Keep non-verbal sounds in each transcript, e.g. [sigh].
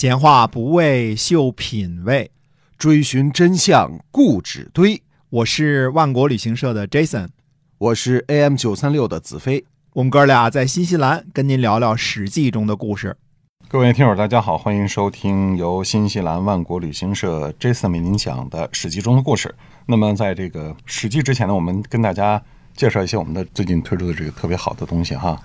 闲话不为秀品味，追寻真相固执堆。我是万国旅行社的 Jason，我是 AM 九三六的子飞。我们哥俩在新西兰跟您聊聊《史记》中的故事。各位听友，大家好，欢迎收听由新西兰万国旅行社 Jason 为您讲的《史记》中的故事。那么，在这个《史记》之前呢，我们跟大家介绍一些我们的最近推出的这个特别好的东西哈。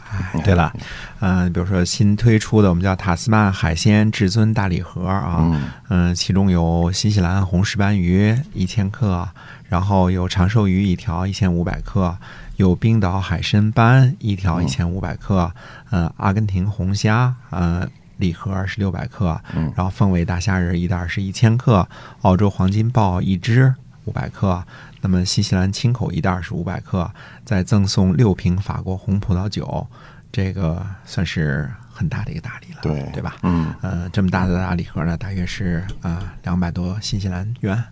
对了，嗯、比如说新推出的我们叫塔斯曼海鲜至尊大礼盒啊，嗯、其中有新西兰红石斑鱼一千克，然后有长寿鱼一条一千五百克，有冰岛海参斑一条一千五百克，呃，阿根廷红虾，呃。礼盒是六百克，嗯然后凤尾大虾仁一袋是一千克，澳洲黄金鲍一只五百克，那么新西兰青口一袋是五百克，再赠送六瓶法国红葡萄酒，这个算是很大的一个大礼了，对对吧？嗯，呃，这么大的大礼盒呢，大约是啊两百多新西兰元，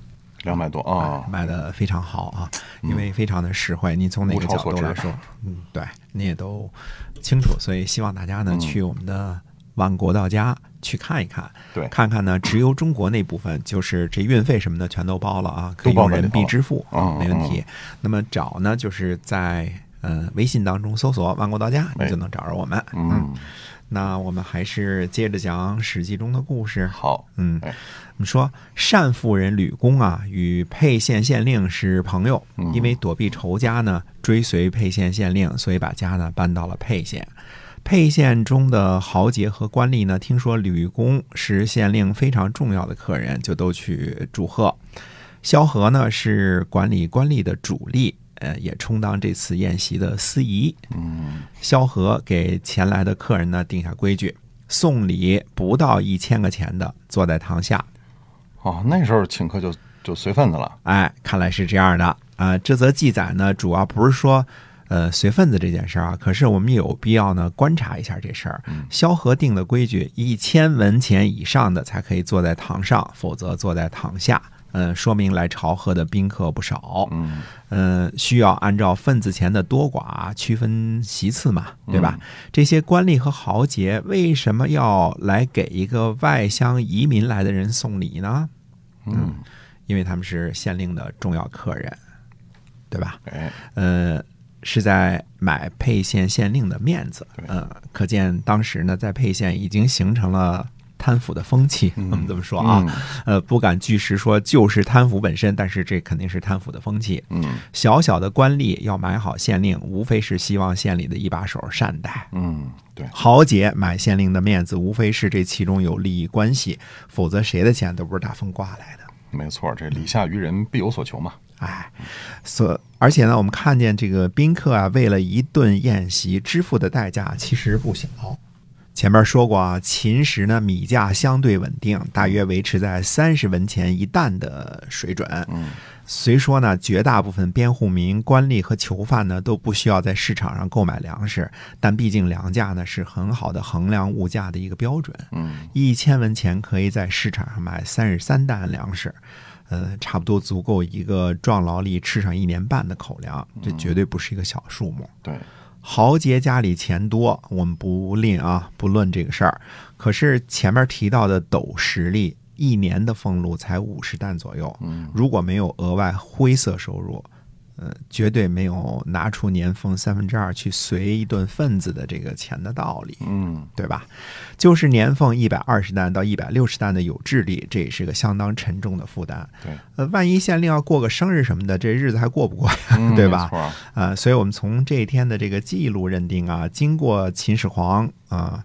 两百多啊，卖的非常好啊，因为非常的实惠。你从哪个角度来说，嗯，对，你也都清楚，所以希望大家呢嗯。去我们的万国到家去看一看，对。看看呢直邮中国那部分，就是这运费什么的全都包了啊，可以用人民币支付，嗯没问题。那么找呢，就是在呃微信当中搜索“万国到家”，你哎。就能找着我们。嗯，那我们还是接着讲《史记》中的故事。好，嗯。哎，我们说单夫人吕公啊，与沛县县令是朋友，嗯。因为躲避仇家呢，追随沛县县令，所以把家呢搬到了沛县。沛县中的豪杰和官吏呢，听说吕公是县令非常重要的客人，就都去祝贺。萧何呢是管理官吏的主力，呃，也充当这次宴席的司仪。嗯，萧何给前来的客人呢定下规矩：送礼不到一千个钱的坐在堂下。哦，那时候请客就就随份子了，哎，看来是这样的啊、这则记载呢，主要不是说。呃，随份子这件事儿啊，可是我们有必要呢观察一下这事儿。萧何定的规矩，一千文钱以上的才可以坐在堂上，否则坐在堂下。嗯、说明来朝贺的宾客不少。嗯，嗯，需要按照份子钱的多寡区分席次嘛，对吧？这些官吏和豪杰为什么要来给一个外乡移民来的人送礼呢？嗯，因为他们是县令的重要客人，对吧？哎，呃，是在买沛县县令的面子嗯。呃，可见当时呢，在沛县已经形成了贪腐的风气。我们这么说啊，呃，不敢据实说就是贪腐本身，但是这肯定是贪腐的风气。嗯小小的官吏要买好县令，无非是希望县里的一把手善待。嗯，对，豪杰买县令的面子，无非是这其中有利益关系，否则谁的钱都不是大风刮来的。没错，这礼下于人必有所求嘛，哎，所而且呢，我们看见这个宾客啊，为了一顿宴席支付的代价其实不小。前面说过啊，秦时呢米价相对稳定，大约维持在三十文钱一担的水准。嗯，虽说呢，绝大部分边户民、官吏和囚犯呢都不需要在市场上购买粮食，但毕竟粮价呢是很好的衡量物价的一个标准。嗯，一千文钱可以在市场上买三十三担粮食，呃，差不多足够一个壮劳力吃上一年半的口粮，这绝对不是一个小数目。对，豪杰家里钱多，我们不吝啊，不论这个事儿。可是前面提到的斗实力，一年的俸禄才五十担左右，嗯，如果没有额外灰色收入，呃，绝对没有拿出年俸三分之二去随一顿份子的这个钱的道理。嗯，对吧？就是年俸一百二十担到一百六十担的有智力，这也是个相当沉重的负担。对，呃，万一县令要过个生日什么的，这日子还过不过呀？嗯 [laughs] 对吧啊、所以我们从这一天的这个记录认定啊，经过秦始皇啊、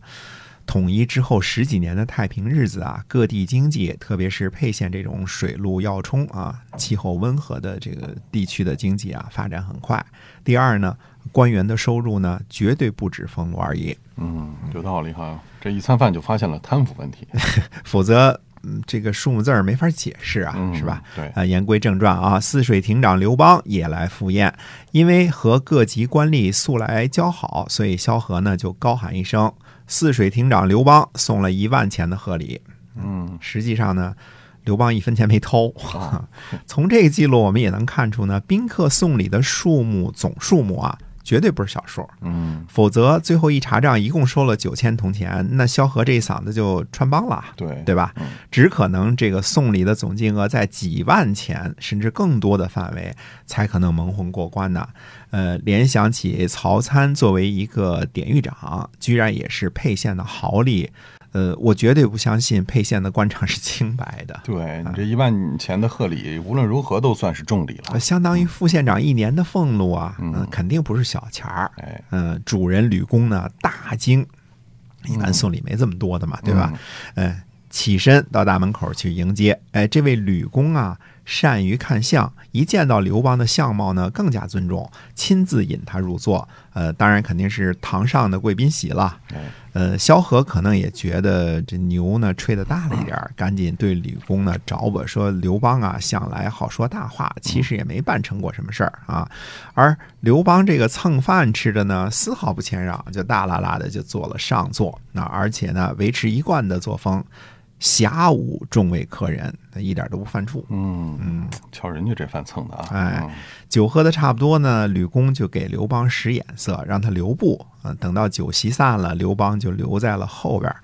统一之后十几年的太平日子啊，各地经济，特别是沛县这种水陆要冲啊、气候温和的这个地区的经济啊，发展很快。第二呢，官员的收入呢，绝对不止俸禄而已。嗯，有道理哈。这一餐饭就发现了贪腐问题，[laughs] 否则，嗯，这个数目字儿没法解释啊，嗯是吧？对啊，言归正传啊，泗水亭长刘邦也来赴宴，因为和各级官吏素来交好，所以萧何呢就高喊一声：“泗水亭长刘邦送了一万钱的贺礼。”嗯，实际上呢，刘邦一分钱没偷。哦 [laughs] 从这个记录我们也能看出呢，宾客送礼的数目总数目啊，绝对不是小数。嗯，否则最后一查账一共收了九千铜钱，那萧何这一嗓子就穿帮了。对对吧？只可能这个送礼的总金额在几万钱甚至更多的范围，才可能蒙混过关呢。呃，联想起曹参作为一个典狱长，居然也是沛县的豪吏，呃，我绝对不相信沛县的官场是清白的。对你这一万钱的贺礼，无论如何都算是重礼了。呃相当于副县长一年的俸禄啊，嗯、肯定不是小钱儿。哎，嗯、主人吕公呢大惊，一般送礼没这么多的嘛，对吧？嗯、起身到大门口去迎接。哎，这位吕公啊，善于看相，一见到刘邦的相貌呢，更加尊重，亲自引他入座。呃，当然肯定是堂上的贵宾席了。哎，呃，萧何可能也觉得这牛呢吹得大了一点儿，赶紧对吕公呢找吧，说刘邦啊向来好说大话，其实也没办成过什么事儿啊。而刘邦这个蹭饭吃的呢，丝毫不谦让，就大啦啦的就坐了上座，那而且呢维持一贯的作风，侠武众位客人，一点都不犯怵。嗯嗯，瞧人家这饭蹭的啊，哎嗯酒喝的差不多呢，吕公就给刘邦使眼色，让他留步。嗯、等到酒席散了，刘邦就留在了后边。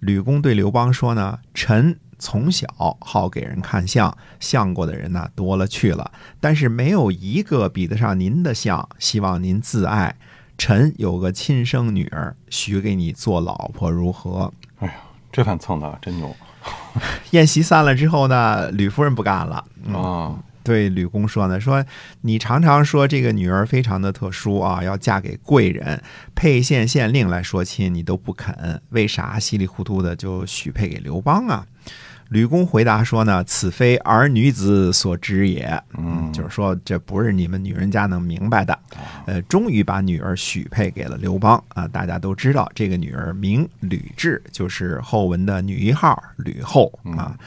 吕公对刘邦说呢：“臣从小好给人看相，相过的人呢多了去了，但是没有一个比得上您的相。希望您自爱。臣有个亲生女儿，许给你做老婆，如何？”哎呀，这番蹭的真牛宴席散了之后呢，吕夫人不干了，啊！对吕公说呢，说你常常说这个女儿非常的特殊啊，要嫁给贵人，沛县县令来说亲你都不肯，为啥稀里糊涂的就许配给刘邦啊？吕公回答说呢，此非儿女子所知也，嗯，就是说这不是你们女人家能明白的。呃，终于把女儿许配给了刘邦啊！大家都知道，这个女儿名吕雉，就是后文的女一号吕后啊。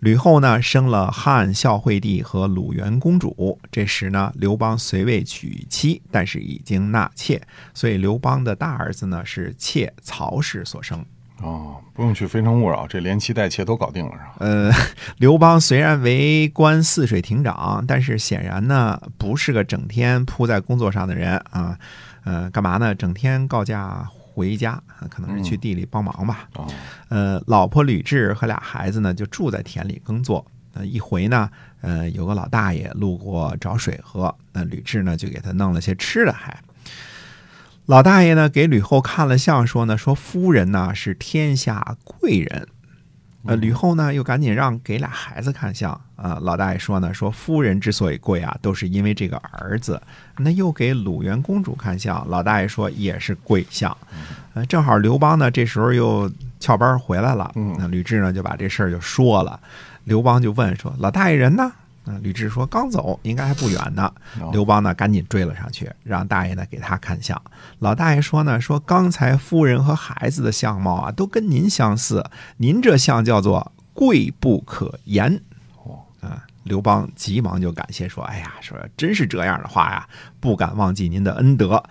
吕后呢，生了汉孝惠帝和鲁元公主。这时呢，刘邦虽未娶妻，但是已经纳妾，所以刘邦的大儿子呢是妾曹氏所生。哦，不用去《非诚勿扰》，这连妻带妾都搞定了，是吧？呃，[laughs] 刘邦虽然为官泗水亭长，但是显然呢不是个整天扑在工作上的人啊。呃，干嘛呢？整天告假回家，啊可能是去地里帮忙吧。哦，呃，老婆吕雉和俩孩子呢，就住在田里耕作。呃，一回呢，呃，有个老大爷路过找水喝，那吕雉呢就给他弄了些吃的还。老大爷呢给吕后看了相，说呢，说夫人呢是天下贵人。呃，吕后呢又赶紧让给俩孩子看相啊、老大爷说呢，说夫人之所以贵啊，都是因为这个儿子。那又给鲁元公主看相，老大爷说也是贵相。呃，正好刘邦呢这时候又翘班回来了，嗯那吕雉呢就把这事儿就说了。刘邦就问说：“老大爷人呢？”啊，吕雉说：“刚走，应该还不远呢。”哦刘邦呢赶紧追了上去，让大爷呢给他看相。老大爷说呢，说刚才夫人和孩子的相貌啊，都跟您相似，您这相叫做贵不可言。哦，啊，刘邦急忙就感谢说：“哎呀，说真是这样的话呀，不敢忘记您的恩德。”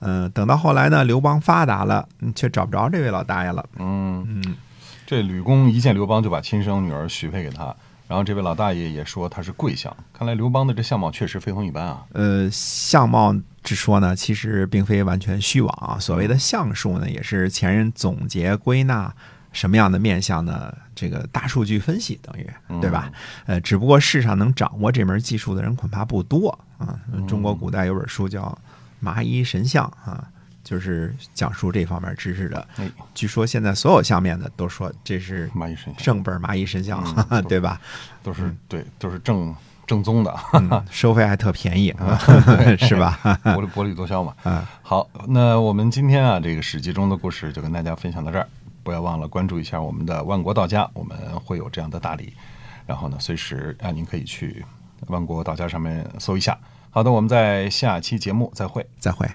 嗯、等到后来呢，刘邦发达了，嗯却找不着这位老大爷了。嗯，嗯，这吕公一见刘邦就把亲生女儿许配给他，然后这位老大爷也说他是贵相，看来刘邦的这相貌确实非同一般啊。呃，相貌之说呢，其实并非完全虚妄啊。所谓的相术呢，也是前人总结归纳什么样的面相呢？这个大数据分析等于对吧？呃，只不过世上能掌握这门技术的人恐怕不多啊。中国古代有本书叫《麻衣神相》啊。就是讲述这方面知识的哎，据说现在所有相面的都说这是蚂蚁神相正本蚂蚁神像，嗯 [laughs] 对吧？都是对，都是正正宗的，嗯，[laughs] 收费还特便宜啊，[laughs] 是吧？薄利薄利多销嘛。啊，好，那我们今天啊，这个《史记》中的故事就跟大家分享到这儿。不要忘了关注一下我们的万国道家，我们会有这样的大礼。然后呢，随时啊，您可以去万国道家上面搜一下。好的，我们在下期节目再会。再会。